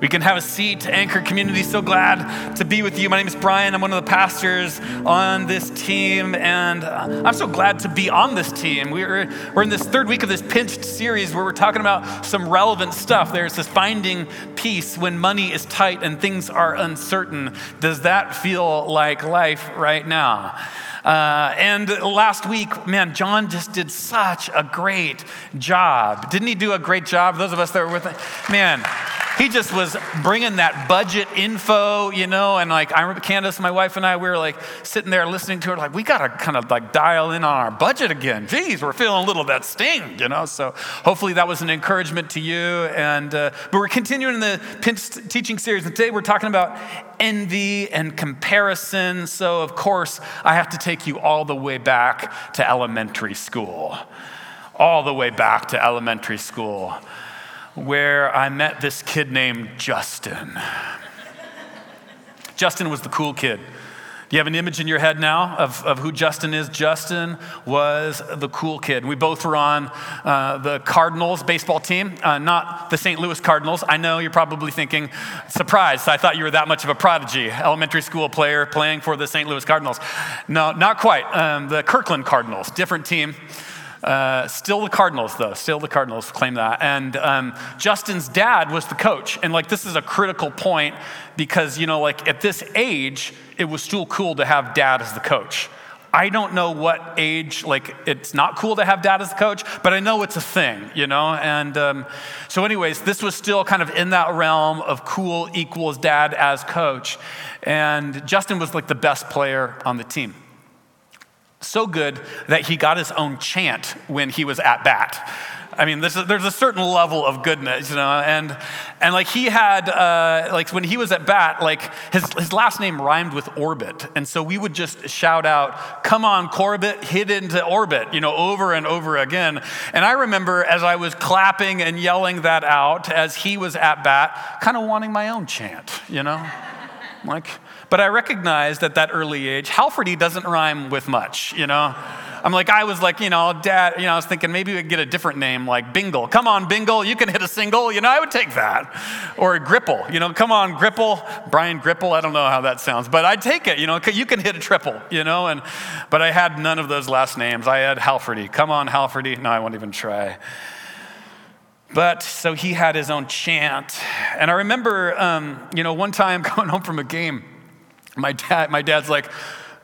We can have a seat. Anchor Community, so glad to be with you. My name is Brian. I'm one of the pastors on this team, and uh, I'm so glad to be on this team. We're, we're in this third week of this Pinched series where we're talking about some relevant stuff. There's this finding peace when money is tight and things are uncertain. Does that feel like life right now? Uh, and last week, man, John just did such a great job. Didn't he do a great job? Those of us that were with him, man he just was bringing that budget info, you know, and like I remember Candace, my wife and I, we were like sitting there listening to her, like we gotta kind of like dial in on our budget again. Geez, we're feeling a little that sting, you know. So hopefully that was an encouragement to you. And uh, but we're continuing the Pinched teaching series, and today we're talking about envy and comparison. So of course I have to take you all the way back to elementary school, all the way back to elementary school where I met this kid named Justin. Justin was the cool kid. You have an image in your head now of, of who Justin is? Justin was the cool kid. We both were on uh, the Cardinals baseball team, uh, not the St. Louis Cardinals. I know you're probably thinking, surprised, I thought you were that much of a prodigy, elementary school player playing for the St. Louis Cardinals. No, not quite. Um, the Kirkland Cardinals, different team. Uh, still the Cardinals, though. Still the Cardinals claim that. And um, Justin's dad was the coach. And like, this is a critical point because, you know, like at this age, it was still cool to have dad as the coach. I don't know what age, like, it's not cool to have dad as the coach, but I know it's a thing, you know? And um, so, anyways, this was still kind of in that realm of cool equals dad as coach. And Justin was like the best player on the team so good that he got his own chant when he was at bat. I mean, there's a, there's a certain level of goodness, you know, and and like he had uh, like when he was at bat, like his his last name rhymed with orbit, and so we would just shout out, "Come on, Corbett, hit into orbit," you know, over and over again. And I remember as I was clapping and yelling that out as he was at bat, kind of wanting my own chant, you know, like but I recognized at that early age, Halfordy doesn't rhyme with much, you know? I'm like, I was like, you know, dad, you know, I was thinking maybe we'd get a different name like Bingle. Come on, Bingle, you can hit a single. You know, I would take that. Or Gripple, you know, come on, Gripple. Brian Gripple, I don't know how that sounds, but I'd take it, you know, you can hit a triple, you know, and, but I had none of those last names. I had Halfordy. Come on, Halfordy. No, I won't even try. But so he had his own chant. And I remember, um, you know, one time going home from a game, my dad, my dad's like,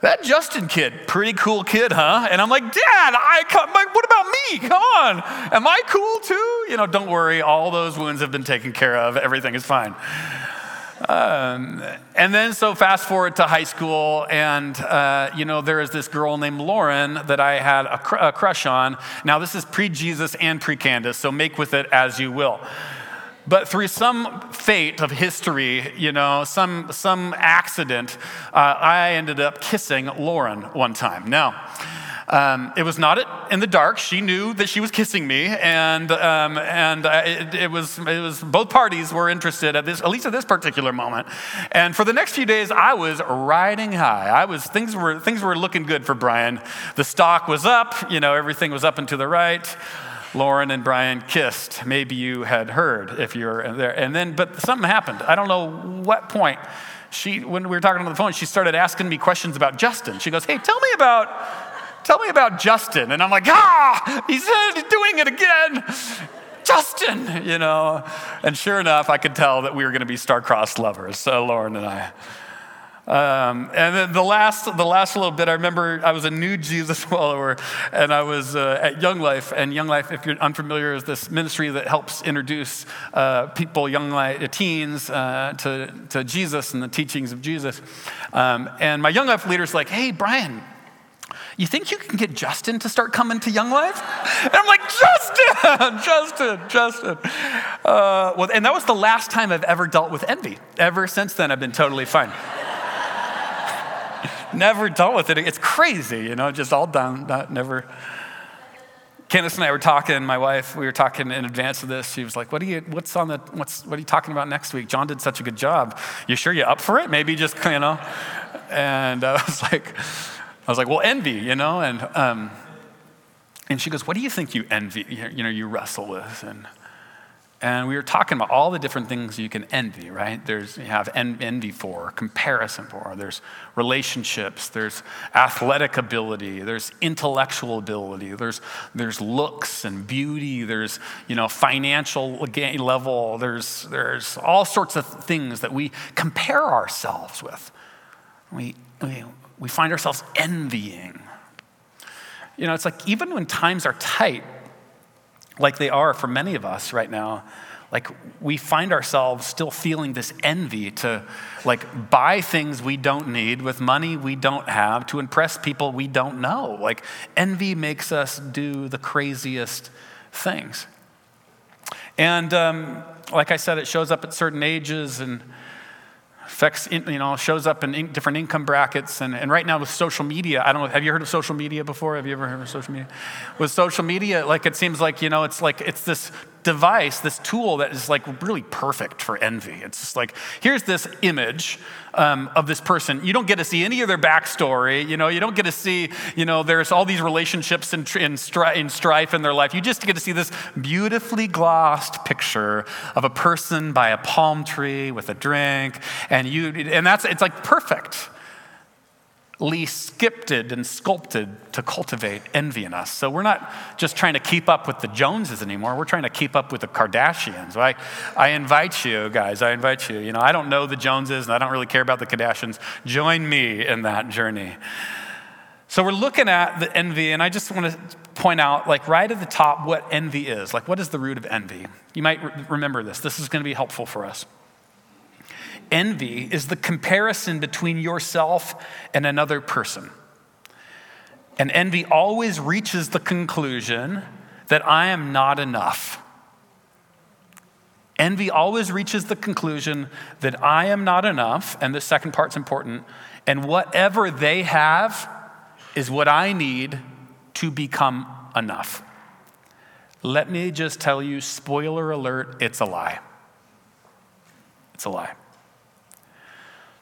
that Justin kid, pretty cool kid, huh? And I'm like, Dad, I come, what about me? Come on. Am I cool too? You know, don't worry. All those wounds have been taken care of. Everything is fine. Um, and then, so fast forward to high school, and uh, you know, there is this girl named Lauren that I had a, cr- a crush on. Now, this is pre Jesus and pre Candace, so make with it as you will. But through some fate of history, you know, some, some accident, uh, I ended up kissing Lauren one time. Now, um, it was not in the dark. She knew that she was kissing me, and um, and uh, it, it, was it was both parties were interested at this at least at this particular moment. And for the next few days, I was riding high. I was things were things were looking good for Brian. The stock was up. You know, everything was up and to the right. Lauren and Brian kissed. Maybe you had heard if you were there. And then, but something happened. I don't know what point. She, when we were talking on the phone, she started asking me questions about Justin. She goes, "Hey, tell me about, tell me about Justin." And I'm like, "Ah, he's doing it again." Justin, you know. And sure enough, I could tell that we were going to be star-crossed lovers, Lauren and I. Um, and then the last, the last little bit, I remember I was a new Jesus follower, and I was uh, at Young Life. And Young Life, if you're unfamiliar, is this ministry that helps introduce uh, people, young life, teens, uh, to, to Jesus and the teachings of Jesus. Um, and my Young Life leader's like, "Hey, Brian, you think you can get Justin to start coming to Young Life? And I'm like, Justin, Justin, Justin. Uh, well, and that was the last time I've ever dealt with envy. Ever since then, I've been totally fine never dealt with it. It's crazy, you know, just all done, not, never. Candace and I were talking, my wife, we were talking in advance of this. She was like, what are you, what's on the, what's, what are you talking about next week? John did such a good job. You sure you're up for it? Maybe just, you know? And I was like, I was like, well, envy, you know? And, um, and she goes, what do you think you envy, you know, you wrestle with? And, And we were talking about all the different things you can envy, right? There's you have envy for, comparison for, there's relationships, there's athletic ability, there's intellectual ability, there's there's looks and beauty, there's you know financial level, there's there's all sorts of things that we compare ourselves with. We we, we find ourselves envying. You know, it's like even when times are tight, like they are for many of us right now, like we find ourselves still feeling this envy to like buy things we don't need with money we don't have to impress people we don't know. Like envy makes us do the craziest things. And um, like I said, it shows up at certain ages and affects, you know, shows up in in different income brackets. And, and right now with social media, I don't know, have you heard of social media before? Have you ever heard of social media? With social media, like it seems like, you know, it's like, it's this device, this tool that is like really perfect for envy. It's just like, here's this image um, of this person. You don't get to see any of their backstory. You know, you don't get to see, you know, there's all these relationships in, in, stri- in strife in their life. You just get to see this beautifully glossed picture of a person by a palm tree with a drink. And you, and that's, it's like perfect scripted and sculpted to cultivate envy in us. So we're not just trying to keep up with the Joneses anymore. We're trying to keep up with the Kardashians. I, I invite you, guys, I invite you. You know, I don't know the Joneses and I don't really care about the Kardashians. Join me in that journey. So we're looking at the envy, and I just want to point out, like right at the top, what envy is. Like, what is the root of envy? You might re- remember this. This is going to be helpful for us. Envy is the comparison between yourself and another person. And envy always reaches the conclusion that I am not enough. Envy always reaches the conclusion that I am not enough, and the second part's important, and whatever they have is what I need to become enough. Let me just tell you spoiler alert, it's a lie. It's a lie.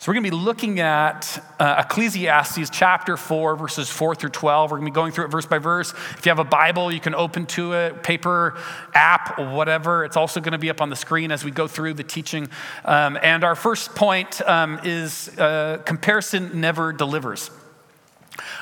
So, we're going to be looking at uh, Ecclesiastes chapter 4, verses 4 through 12. We're going to be going through it verse by verse. If you have a Bible, you can open to it, paper, app, whatever. It's also going to be up on the screen as we go through the teaching. Um, and our first point um, is uh, comparison never delivers.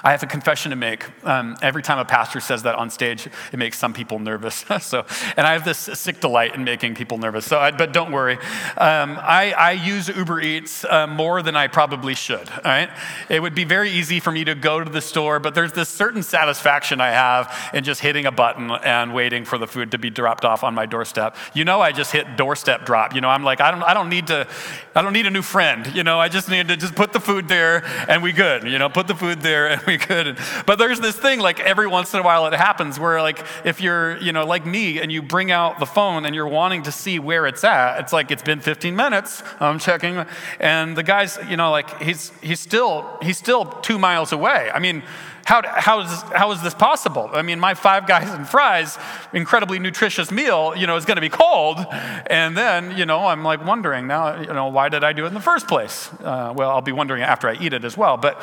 I have a confession to make. Um, every time a pastor says that on stage, it makes some people nervous. so, and I have this sick delight in making people nervous. So, I, but don't worry. Um, I, I, use Uber Eats uh, more than I probably should. All right, it would be very easy for me to go to the store, but there's this certain satisfaction I have in just hitting a button and waiting for the food to be dropped off on my doorstep. You know, I just hit doorstep drop. You know, I'm like, I don't, I don't need to, I don't need a new friend. You know, I just need to just put the food there and we good. You know, put the food there we good. But there's this thing like every once in a while it happens where like if you're, you know, like me and you bring out the phone and you're wanting to see where it's at, it's like it's been 15 minutes. I'm checking. And the guy's, you know, like he's he's still he's still two miles away. I mean, how, how, is, how is this possible? I mean, my five guys and fries, incredibly nutritious meal, you know, is going to be cold. And then, you know, I'm like wondering now, you know, why did I do it in the first place? Uh, well, I'll be wondering after I eat it as well. But,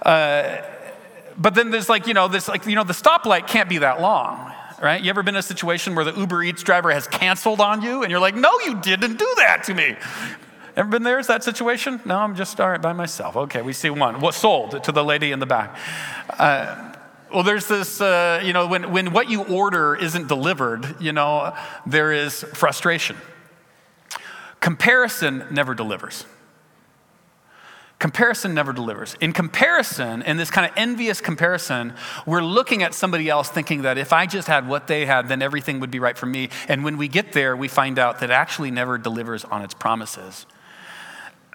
uh, but then there's like, you know, this like, you know, the stoplight can't be that long, right? You ever been in a situation where the Uber Eats driver has canceled on you and you're like, no, you didn't do that to me. Ever been there? Is that situation? No, I'm just all right by myself. Okay, we see one. What sold to the lady in the back? Uh, well, there's this, uh, you know, when, when what you order isn't delivered, you know, there is frustration. Comparison never delivers. Comparison never delivers. In comparison, in this kind of envious comparison, we're looking at somebody else thinking that if I just had what they had, then everything would be right for me. And when we get there, we find out that actually never delivers on its promises.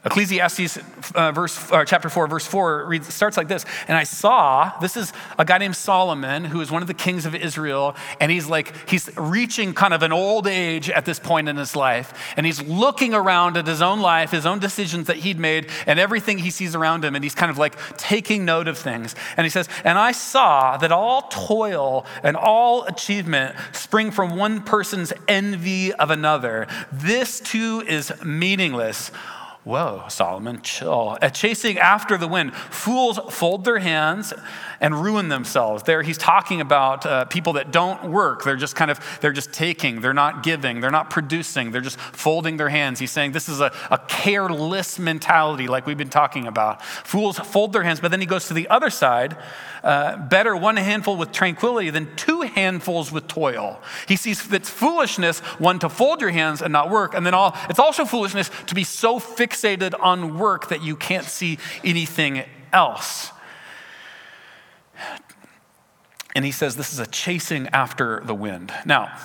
Ecclesiastes uh, verse, uh, chapter 4, verse 4 reads, starts like this. And I saw, this is a guy named Solomon, who is one of the kings of Israel. And he's like, he's reaching kind of an old age at this point in his life. And he's looking around at his own life, his own decisions that he'd made, and everything he sees around him. And he's kind of like taking note of things. And he says, And I saw that all toil and all achievement spring from one person's envy of another. This too is meaningless. Whoa, Solomon, chill. At chasing after the wind, fools fold their hands and ruin themselves. There, he's talking about uh, people that don't work. They're just kind of, they're just taking. They're not giving. They're not producing. They're just folding their hands. He's saying this is a, a careless mentality, like we've been talking about. Fools fold their hands, but then he goes to the other side. Uh, better one handful with tranquility than two handfuls with toil. He sees it's foolishness, one, to fold your hands and not work, and then all, it's also foolishness to be so fixated on work that you can't see anything else. And he says this is a chasing after the wind. Now,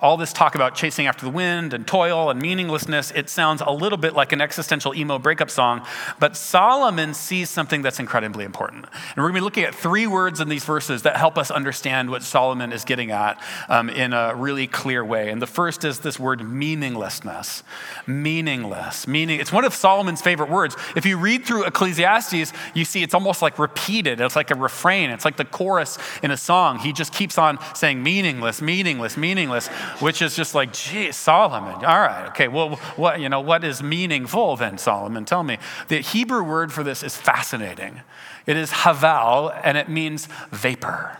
all this talk about chasing after the wind and toil and meaninglessness, it sounds a little bit like an existential emo breakup song, but Solomon sees something that's incredibly important. And we're going to be looking at three words in these verses that help us understand what Solomon is getting at um, in a really clear way. And the first is this word meaninglessness. Meaningless. Meaning, it's one of Solomon's favorite words. If you read through Ecclesiastes, you see it's almost like repeated. It's like a refrain. It's like the chorus in a song. He just keeps on saying meaningless, meaningless, meaningless which is just like, gee, Solomon. All right, okay. Well, what you know, what is meaningful then, Solomon? Tell me. The Hebrew word for this is fascinating. It is haval, and it means vapor.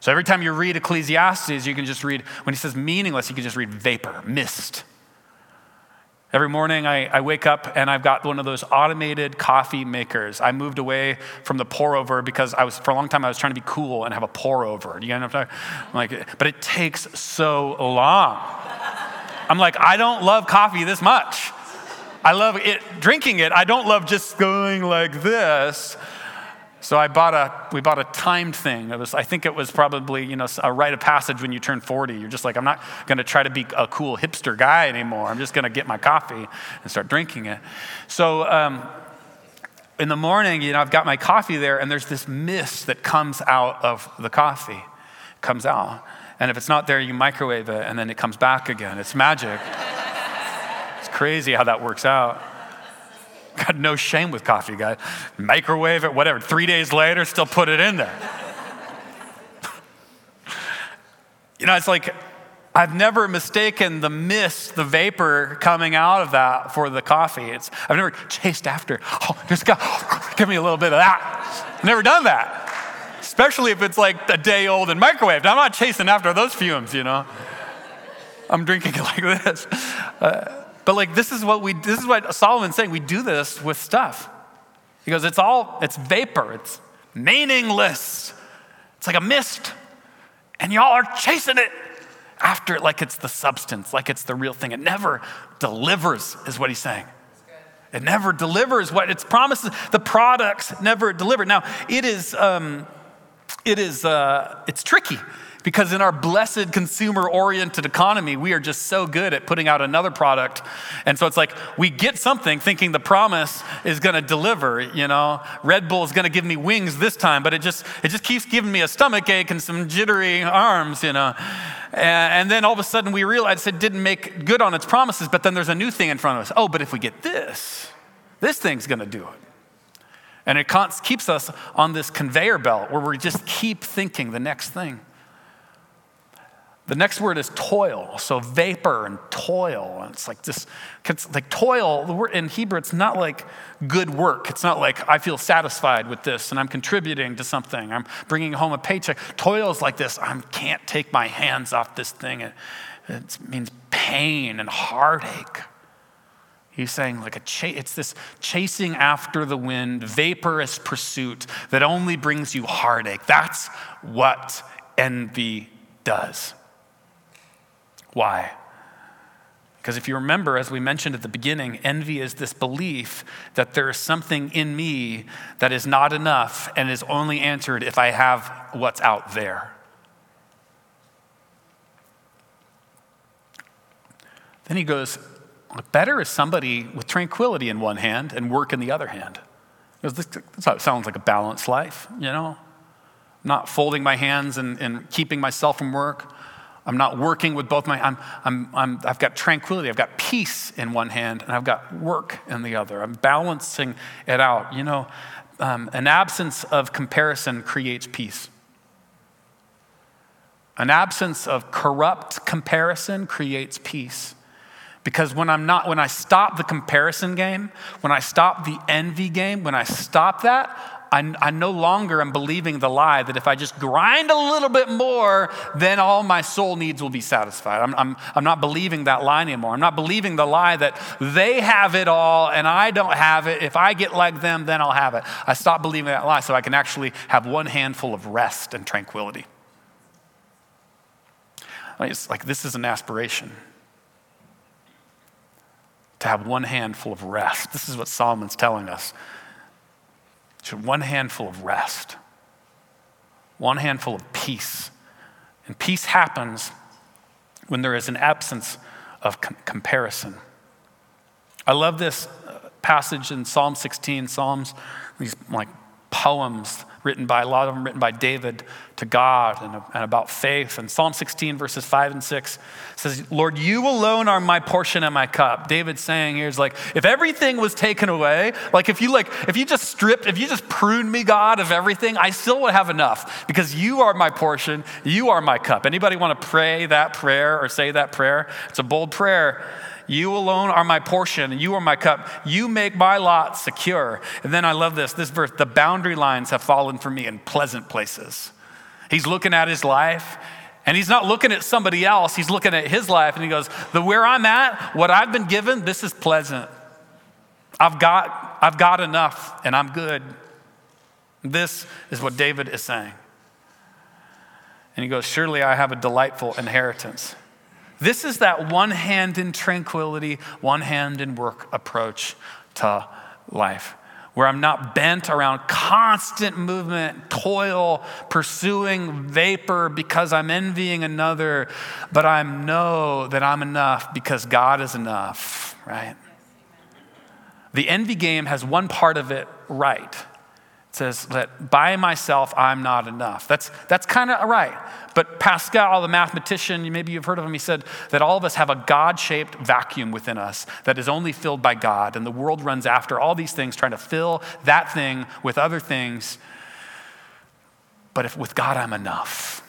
So every time you read Ecclesiastes, you can just read, when he says meaningless, you can just read vapor, mist. Every morning I, I, wake up and I've got one of those automated coffee makers. I moved away from the pour over because I was, for a long time, I was trying to be cool and have a pour over. You know what I'm talking like, but it takes so long. I'm like, I don't love coffee this much. I love it, drinking it. I don't love just going like this. So I bought a, we bought a timed thing. It was, I think it was probably, you know, a rite of passage when you turn 40. You're just like, I'm not going to try to be a cool hipster guy anymore. I'm just going to get my coffee and start drinking it. So um, in the morning, you know, I've got my coffee there, and there's this mist that comes out of the coffee, comes out. And if it's not there, you microwave it, and then it comes back again. It's magic. it's crazy how that works out. Got no shame with coffee, guys. Microwave it, whatever. Three days later, still put it in there. you know, it's like I've never mistaken the mist, the vapor coming out of that for the coffee. It's, I've never chased after, oh, just got, give me a little bit of that. Never done that. Especially if it's like a day old and microwaved. I'm not chasing after those fumes, you know. I'm drinking it like this. Uh, but like this is what we this is what Solomon's saying. We do this with stuff. He goes, it's all, it's vapor, it's meaningless. It's like a mist. And y'all are chasing it after it like it's the substance, like it's the real thing. It never delivers, is what he's saying. It never delivers what its promises. The products never deliver. Now, it is, um, it is, uh, it's tricky because in our blessed consumer oriented economy, we are just so good at putting out another product. And so it's like we get something thinking the promise is going to deliver, you know. Red Bull is going to give me wings this time, but it just it just keeps giving me a stomach ache and some jittery arms, you know. And, and then all of a sudden we realize it didn't make good on its promises, but then there's a new thing in front of us. Oh, but if we get this, this thing's going to do it. And it keeps us on this conveyor belt where we just keep thinking the next thing. The next word is toil. So vapor and toil. And It's like this, it's like toil, the word in Hebrew, it's not like good work. It's not like I feel satisfied with this and I'm contributing to something. I'm bringing home a paycheck. Toil is like this. I can't take my hands off this thing. It, it means pain and heartache. He's saying, like, a cha- it's this chasing after the wind, vaporous pursuit that only brings you heartache. That's what envy does. Why? Because if you remember, as we mentioned at the beginning, envy is this belief that there is something in me that is not enough and is only answered if I have what's out there. Then he goes, Better is somebody with tranquility in one hand and work in the other hand. Because this sounds like a balanced life, you know? Not folding my hands and, and keeping myself from work I'm not working with both my, I'm, I'm, I'm, I've got tranquility, I've got peace in one hand, and I've got work in the other. I'm balancing it out. You know, um, an absence of comparison creates peace. An absence of corrupt comparison creates peace Because when I'm not, when I stop the comparison game, when I stop the envy game, when I stop that, I, I, no longer am believing the lie that if I just grind a little bit more, then all my soul needs will be satisfied. I'm, I'm, I'm not believing that lie anymore. I'm not believing the lie that they have it all and I don't have it. If I get like them, then I'll have it. I stop believing that lie so I can actually have one handful of rest and tranquility. It's like this is an aspiration to have one handful of rest. This is what Solomon's telling us. One handful of rest, one handful of peace. And peace happens when there is an absence of com- comparison. I love this uh, passage in Psalm 16, Psalms, these like poems written by, a lot of them written by David to God and, and, about faith. And Psalm 16, verses 5 and 6 says, Lord, you alone are my portion and my cup. David's saying here is like, if everything was taken away, like if you like, if you just stripped, if you just pruned me, God, of everything, I still would have enough because you are my portion, you are my cup. Anybody want to pray that prayer or say that prayer? It's a bold prayer. You alone are my portion, you are my cup. You make my lot secure. And then I love this this verse the boundary lines have fallen for me in pleasant places. He's looking at his life. And he's not looking at somebody else, he's looking at his life and he goes, The where I'm at, what I've been given, this is pleasant. I've got, I've got enough and I'm good. This is what David is saying. And he goes, Surely I have a delightful inheritance. This is that one hand in tranquility, one hand in work approach to life, where I'm not bent around constant movement, toil, pursuing vapor because I'm envying another, but I know that I'm enough because God is enough, right? The envy game has one part of it right says that by myself I'm not enough. That's, that's kind of right. But Pascal, the mathematician, maybe you've heard of him, he said that all of us have a God shaped vacuum within us that is only filled by God. And the world runs after all these things, trying to fill that thing with other things. But if with God I'm enough,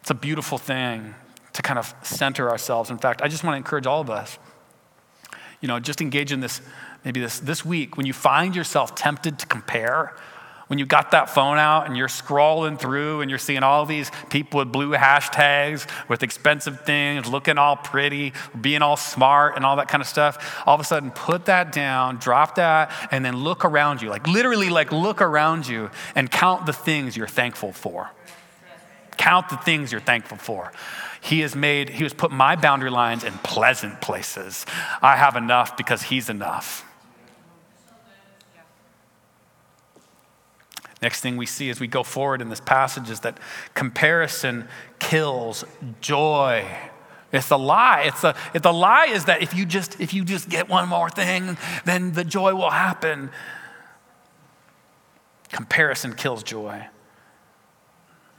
it's a beautiful thing to kind of center ourselves. In fact, I just want to encourage all of us, you know, just engage in this maybe this, this week, when you find yourself tempted to compare, when you got that phone out and you're scrolling through and you're seeing all these people with blue hashtags with expensive things, looking all pretty, being all smart and all that kind of stuff, all of a sudden put that down, drop that, and then look around you. Like literally, like look around you and count the things you're thankful for. Count the things you're thankful for. He has made, He has put my boundary lines in pleasant places. I have enough because He's enough. Next thing we see as we go forward in this passage is that comparison kills joy. It's a lie. It's a, the lie is that if you just if you just get one more thing, then the joy will happen. Comparison kills joy.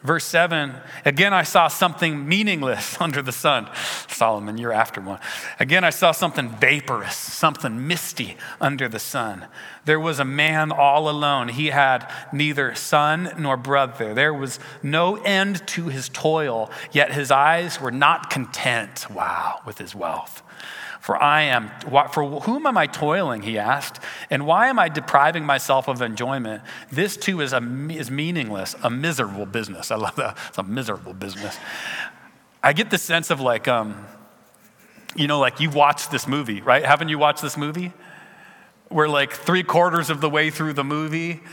Verse 7 Again, I saw something meaningless under the sun. Solomon, you're after one. Again, I saw something vaporous, something misty under the sun. There was a man all alone. He had neither son nor brother. There was no end to his toil, yet his eyes were not content, wow, with his wealth. For I am, for whom am I toiling? He asked. And why am I depriving myself of enjoyment? This too is, a, is meaningless, a miserable business. I love that. It's a miserable business. I get the sense of like, um, you know, like you've watched this movie, right? Haven't you watched this movie? We're like three quarters of the way through the movie.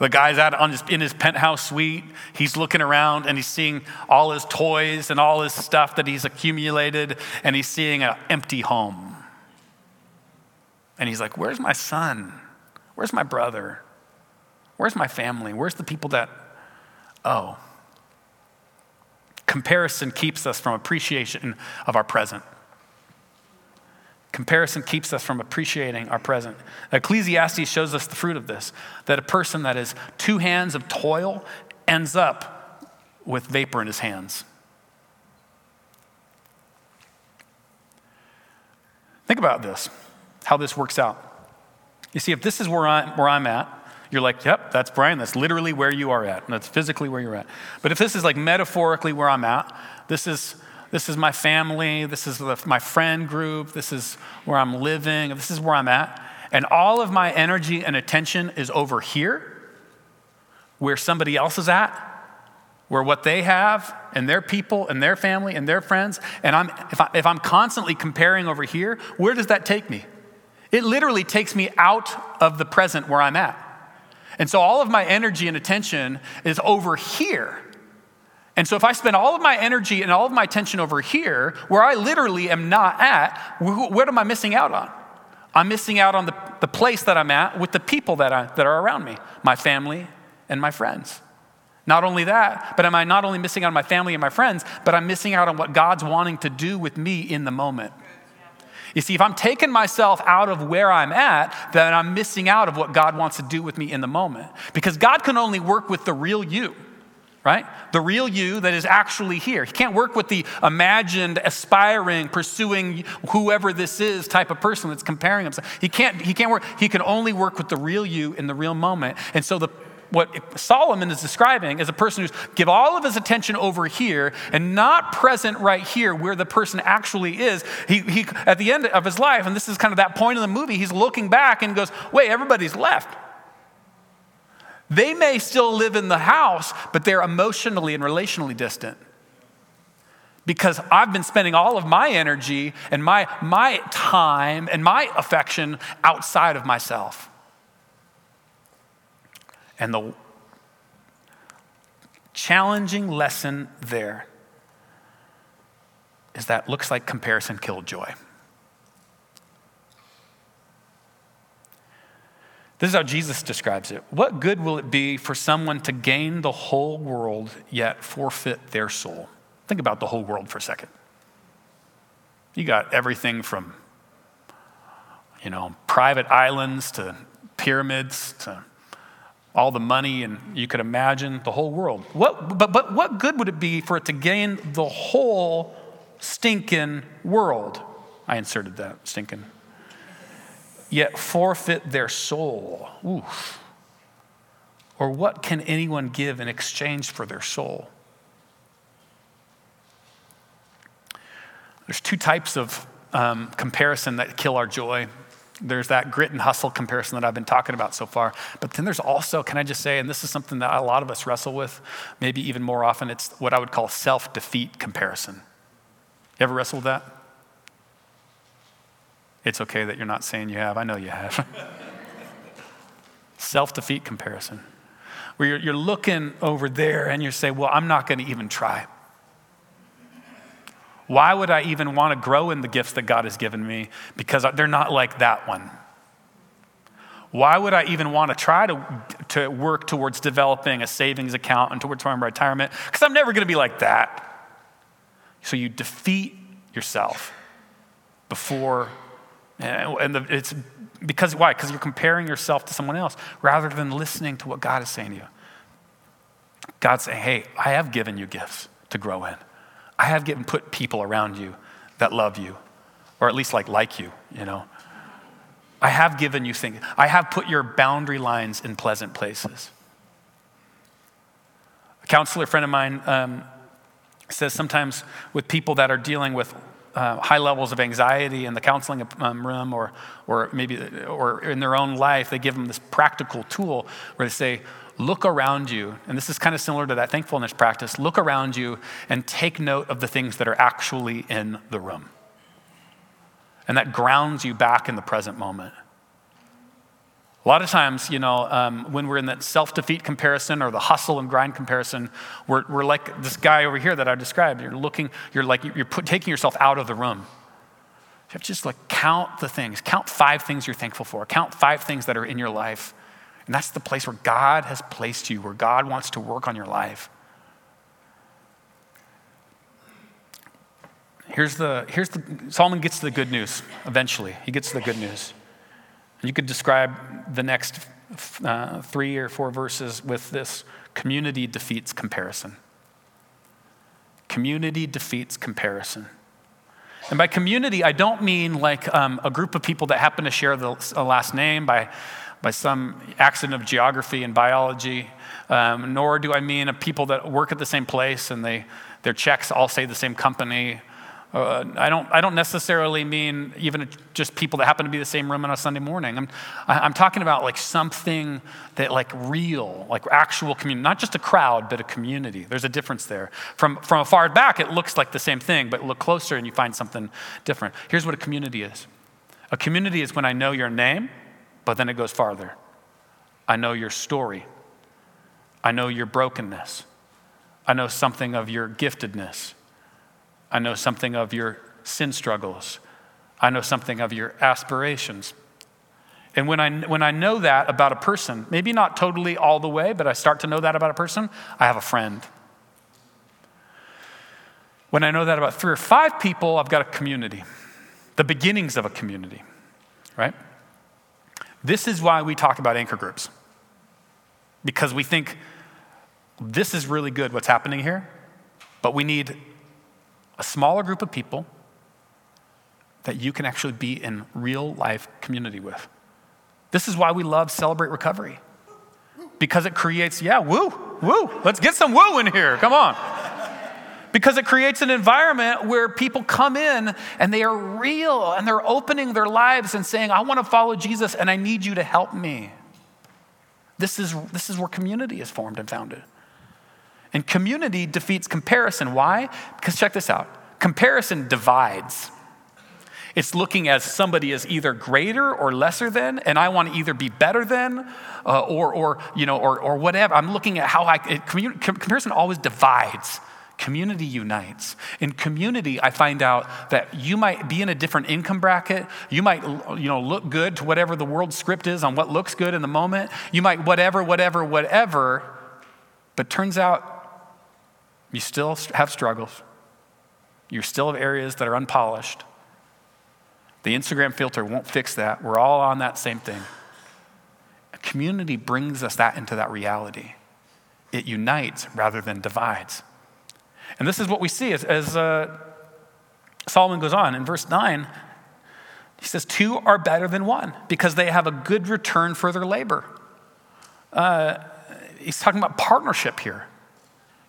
The guy's out on his, in his penthouse suite. He's looking around and he's seeing all his toys and all his stuff that he's accumulated, and he's seeing an empty home. And he's like, Where's my son? Where's my brother? Where's my family? Where's the people that, oh. Comparison keeps us from appreciation of our present. Comparison keeps us from appreciating our present. Ecclesiastes shows us the fruit of this that a person that is two hands of toil ends up with vapor in his hands. Think about this, how this works out. You see, if this is where, I'm where I'm at, you're like, yep, that's Brian. That's literally where you are at. That's physically where you're at. But if this is like metaphorically where I'm at, this is This is my family. This is the, my friend group. This is where I'm living. This is where I'm at. And all of my energy and attention is over here, where somebody else is at, where what they have and their people and their family and their friends. And I'm, if, I, if I'm constantly comparing over here, where does that take me? It literally takes me out of the present where I'm at. And so all of my energy and attention is over here. And so if I spend all of my energy and all of my attention over here, where I literally am not at, what am I missing out on? I'm missing out on the, the place that I'm at with the people that, I, that are around me, my family and my friends. Not only that, but am I not only missing out on my family and my friends, but I'm missing out on what God's wanting to do with me in the moment. You see, if I'm taking myself out of where I'm at, then I'm missing out of what God wants to do with me in the moment. Because God can only work with the real you, right? The real you that is actually here. He can't work with the imagined, aspiring, pursuing whoever this is type of person that's comparing himself. He can't, he can't work, he can only work with the real you in the real moment. And so the what Solomon is describing is a person who's give all of his attention over here and not present right here where the person actually is. He, he, at the end of his life, and this is kind of that point in the movie, he's looking back and goes, wait, everybody's left. They may still live in the house, but they're emotionally and relationally distant. Because I've been spending all of my energy and my, my time and my affection outside of myself. And the challenging lesson there is that looks like comparison killed joy. This is how Jesus describes it. What good will it be for someone to gain the whole world yet forfeit their soul? Think about the whole world for a second. You got everything from, you know, private islands to pyramids to all the money and you could imagine the whole world. What, but, but what good would it be for it to gain the whole stinking world? I inserted that, stinking. Yet forfeit their soul. Oof. Or what can anyone give in exchange for their soul? There's two types of um, comparison that kill our joy. There's that grit and hustle comparison that I've been talking about so far. But then there's also, can I just say, and this is something that a lot of us wrestle with, maybe even more often, it's what I would call self defeat comparison. You ever wrestled with that? It's okay that you're not saying you have. I know you have. self defeat comparison, where you're, you're looking over there and you say, well, I'm not going to even try. Why would I even want to grow in the gifts that God has given me? Because they're not like that one. Why would I even want to try to, to work towards developing a savings account and towards my retirement? Because I'm never going to be like that. So you defeat yourself before, and it's because why? Because you're comparing yourself to someone else rather than listening to what God is saying to you. God's saying, hey, I have given you gifts to grow in. I have given put people around you that love you, or at least like like you, you know. I have given you things. I have put your boundary lines in pleasant places. A counselor friend of mine um, says sometimes with people that are dealing with uh, high levels of anxiety in the counseling um, room or, or maybe or in their own life, they give them this practical tool where they say, look around you, and this is kind of similar to that thankfulness practice look around you and take note of the things that are actually in the room. And that grounds you back in the present moment. A lot of times, you know, um, when we're in that self defeat comparison or the hustle and grind comparison, we're, we're like this guy over here that I described. You're looking, you're like, you're put, taking yourself out of the room. You have to just like count the things, count five things you're thankful for, count five things that are in your life and that's the place where God has placed you, where God wants to work on your life. Here's the, here's the, Solomon gets the good news eventually. He gets the good news. You could describe the next uh, three or four verses with this community defeats comparison. Community defeats comparison. And by community, I don't mean like um, a group of people that happen to share the last name by by some accident of geography and biology, um, nor do I mean of people that work at the same place and they, Their checks all say the same company. Uh, I, don't, I don't necessarily mean even just people that happen to be the same room on a Sunday morning. I'm, I'm talking about like something that like real, like actual community, not just a crowd, but a community. There's a difference there. From, from far back, it looks like the same thing, but look closer and you find something different. Here's what a community is. A community is when I know your name, but then it goes farther. I know your story. I know your brokenness. I know something of your giftedness. I know something of your sin struggles. I know something of your aspirations. And when I, when I know that about a person, maybe not totally all the way, but I start to know that about a person, I have a friend. When I know that about three or five people, I've got a community, the beginnings of a community, right? This is why we talk about anchor groups, because we think this is really good what's happening here, but we need a smaller group of people that you can actually be in real life community with. This is why we love Celebrate Recovery. Because it creates, yeah, woo, woo. Let's get some woo in here. Come on. Because it creates an environment where people come in and they are real and they're opening their lives and saying, I want to follow Jesus and I need you to help me. This is, this is where community is formed and founded. And community defeats comparison. Why? Because check this out comparison divides. It's looking as somebody is either greater or lesser than, and I want to either be better than, uh, or, or, you know, or, or whatever. I'm looking at how I, it, comparison always divides. Community unites. In community, I find out that you might be in a different income bracket. You might, you know, look good to whatever the world script is on what looks good in the moment. You might whatever, whatever, whatever. But turns out you still have struggles. You still have areas that are unpolished. The Instagram filter won't fix that. We're all on that same thing. A community brings us that into that reality. It unites rather than divides. And this is what we see as, as uh, Solomon goes on in verse 9. He says, Two are better than one because they have a good return for their labor. Uh, he's talking about partnership here.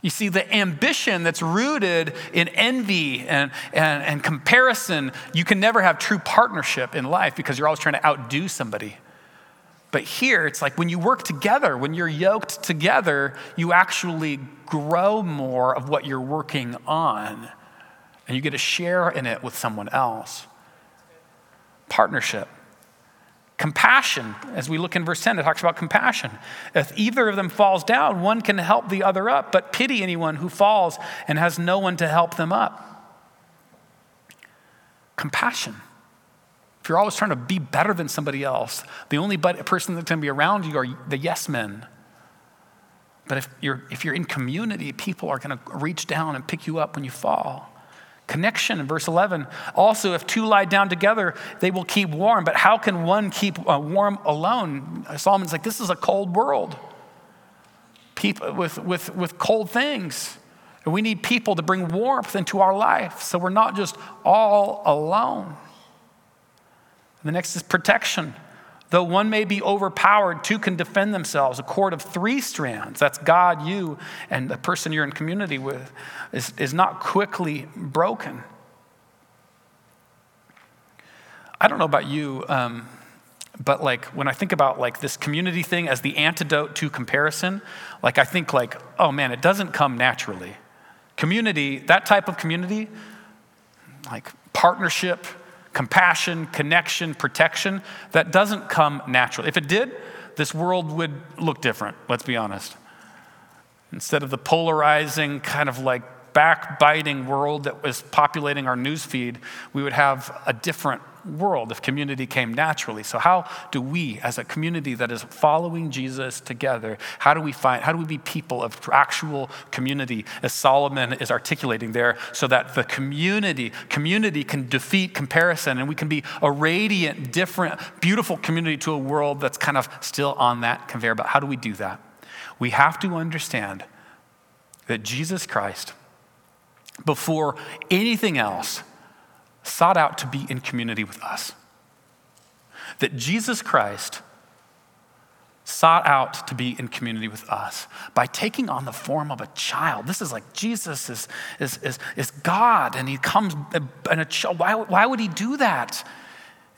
You see, the ambition that's rooted in envy and, and, and, comparison, you can never have true partnership in life because you're always trying to outdo somebody. But here, it's like when you work together, when you're yoked together, you actually grow more of what you're working on, and you get to share in it with someone else. Partnership. Compassion, as we look in verse 10, it talks about compassion. If either of them falls down, one can help the other up, but pity anyone who falls and has no one to help them up. Compassion. If you're always trying to be better than somebody else, the only person that's going to be around you are the yes men. But if you're, if you're in community, people are going to reach down and pick you up when you fall. Connection in verse 11. Also, if two lie down together, they will keep warm. But how can one keep uh, warm alone? Solomon's like, this is a cold world. People with, with, with cold things. And we need people to bring warmth into our life so we're not just all alone. the next is protection. Though one may be overpowered, two can defend themselves. A cord of three strands, that's God, you, and the person you're in community with, is, is not quickly broken. I don't know about you, um, but like when I think about like this community thing as the antidote to comparison, like I think like, oh man, it doesn't come naturally. Community, that type of community, like partnership, compassion, connection, protection, that doesn't come naturally. If it did, this world would look different, let's be honest. Instead of the polarizing, kind of like backbiting world that was populating our newsfeed, we would have a different world if community came naturally. So how do we as a community that is following Jesus together, how do we find how do we be people of actual community as Solomon is articulating there so that the community community can defeat comparison and we can be a radiant, different, beautiful community to a world that's kind of still on that conveyor belt. How do we do that? We have to understand that Jesus Christ before anything else sought out to be in community with us. That Jesus Christ sought out to be in community with us by taking on the form of a child. This is like Jesus is, is, is, is God and he comes in a child. Why, why would he do that?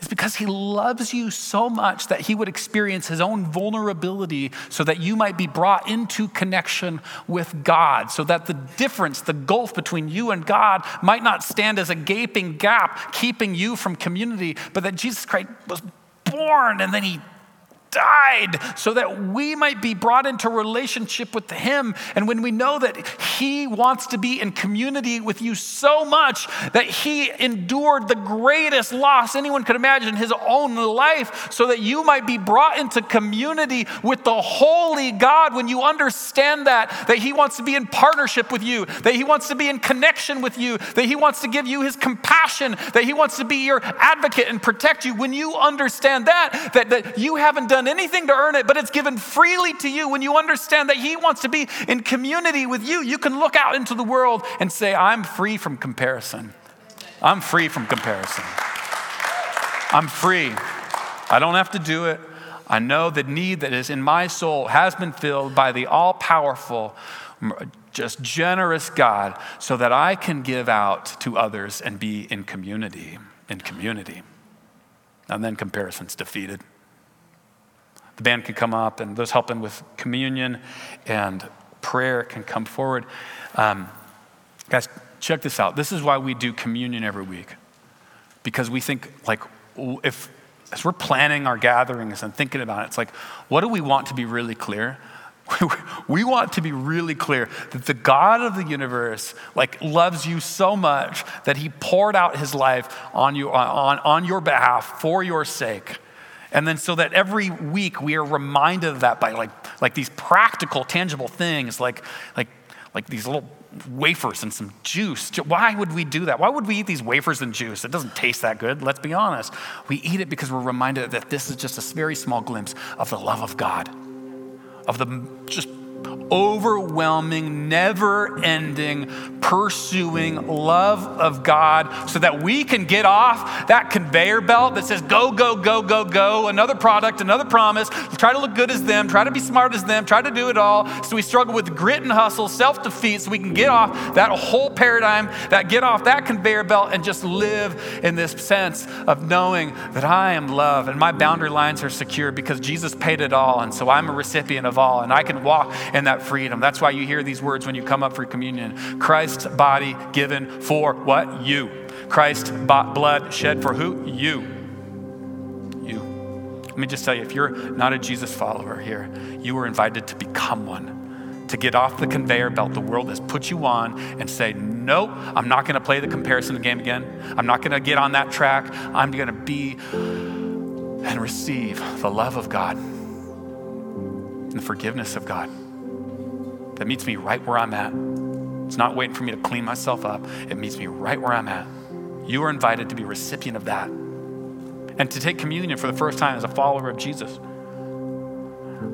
It's because he loves you so much that he would experience his own vulnerability so that you might be brought into connection with God, so that the difference, the gulf between you and God might not stand as a gaping gap keeping you from community, but that Jesus Christ was born and then he died so that we might be brought into relationship with Him. And when we know that He wants to be in community with you so much that He endured the greatest loss anyone could imagine, His own life, so that you might be brought into community with the holy God, when you understand that, that He wants to be in partnership with you, that He wants to be in connection with you, that He wants to give you His compassion, that He wants to be your advocate and protect you, when you understand that, that, that you haven't done done anything to earn it, but it's given freely to you. When you understand that He wants to be in community with you, you can look out into the world and say, I'm free from comparison. I'm free from comparison. I'm free. I don't have to do it. I know the need that is in my soul has been filled by the all powerful, just generous God so that I can give out to others and be in community. In community. And then comparison's defeated. The band can come up, and those helping with communion and prayer can come forward. Um, guys, check this out. This is why we do communion every week. Because we think, like, if as we're planning our gatherings and thinking about it, it's like, what do we want to be really clear? we want to be really clear that the God of the universe like loves you so much that he poured out his life on you on, on your behalf for your sake and then so that every week we are reminded of that by like, like these practical, tangible things, like, like, like these little wafers and some juice. Why would we do that? Why would we eat these wafers and juice? It doesn't taste that good, let's be honest. We eat it because we're reminded that this is just a very small glimpse of the love of God, of the just overwhelming, never ending, pursuing love of God so that we can get off that conveyor belt that says go, go, go, go, go, another product, another promise, try to look good as them, try to be smart as them, try to do it all. So we struggle with grit and hustle, self defeat, so we can get off that whole paradigm, that get off that conveyor belt and just live in this sense of knowing that I am love and my boundary lines are secure because Jesus paid it all. And so I'm a recipient of all and I can walk in that freedom. That's why you hear these words when you come up for communion Christ's body given for what? You. Christ's blood shed for who? You. You. Let me just tell you if you're not a Jesus follower here, you are invited to become one to get off the conveyor belt the world has put you on and say, Nope, I'm not going to play the comparison game again. I'm not going to get on that track. I'm going to be and receive the love of God and the forgiveness of God that meets me right where I'm at. It's not waiting for me to clean myself up, it meets me right where I'm at. You are invited to be a recipient of that and to take communion for the first time as a follower of Jesus.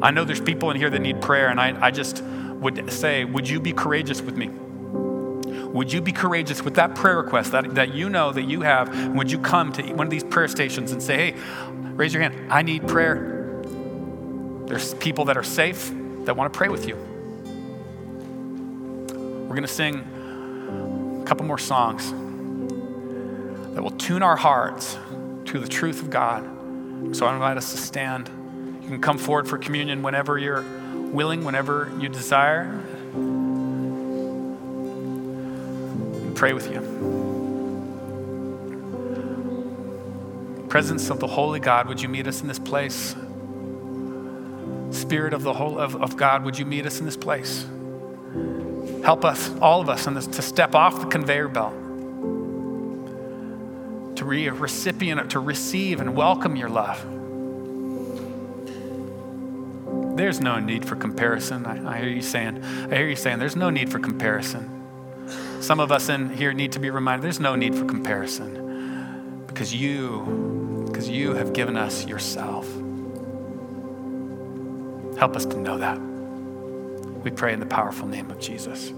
I know there's people in here that need prayer, and I, I just would say, would you be courageous with me? Would you be courageous with that prayer request that, that you know that you have? Would you come to one of these prayer stations and say, hey, raise your hand, I need prayer? There's people that are safe that want to pray with you. We're going to sing a couple more songs that will tune our hearts to the truth of God. So I invite us to stand. You can come forward for communion whenever you're willing, whenever you desire. pray with you. Presence of the Holy God, would you meet us in this place? Spirit of the whole of, of God, would you meet us in this place? Help us, all of us, this, to step off the conveyor belt, to be a recipient, to receive and welcome your love. There's no need for comparison. I, I hear you saying, I hear you saying, there's no need for comparison. Some of us in here need to be reminded there's no need for comparison because you, because you have given us yourself. Help us to know that. We pray in the powerful name of Jesus.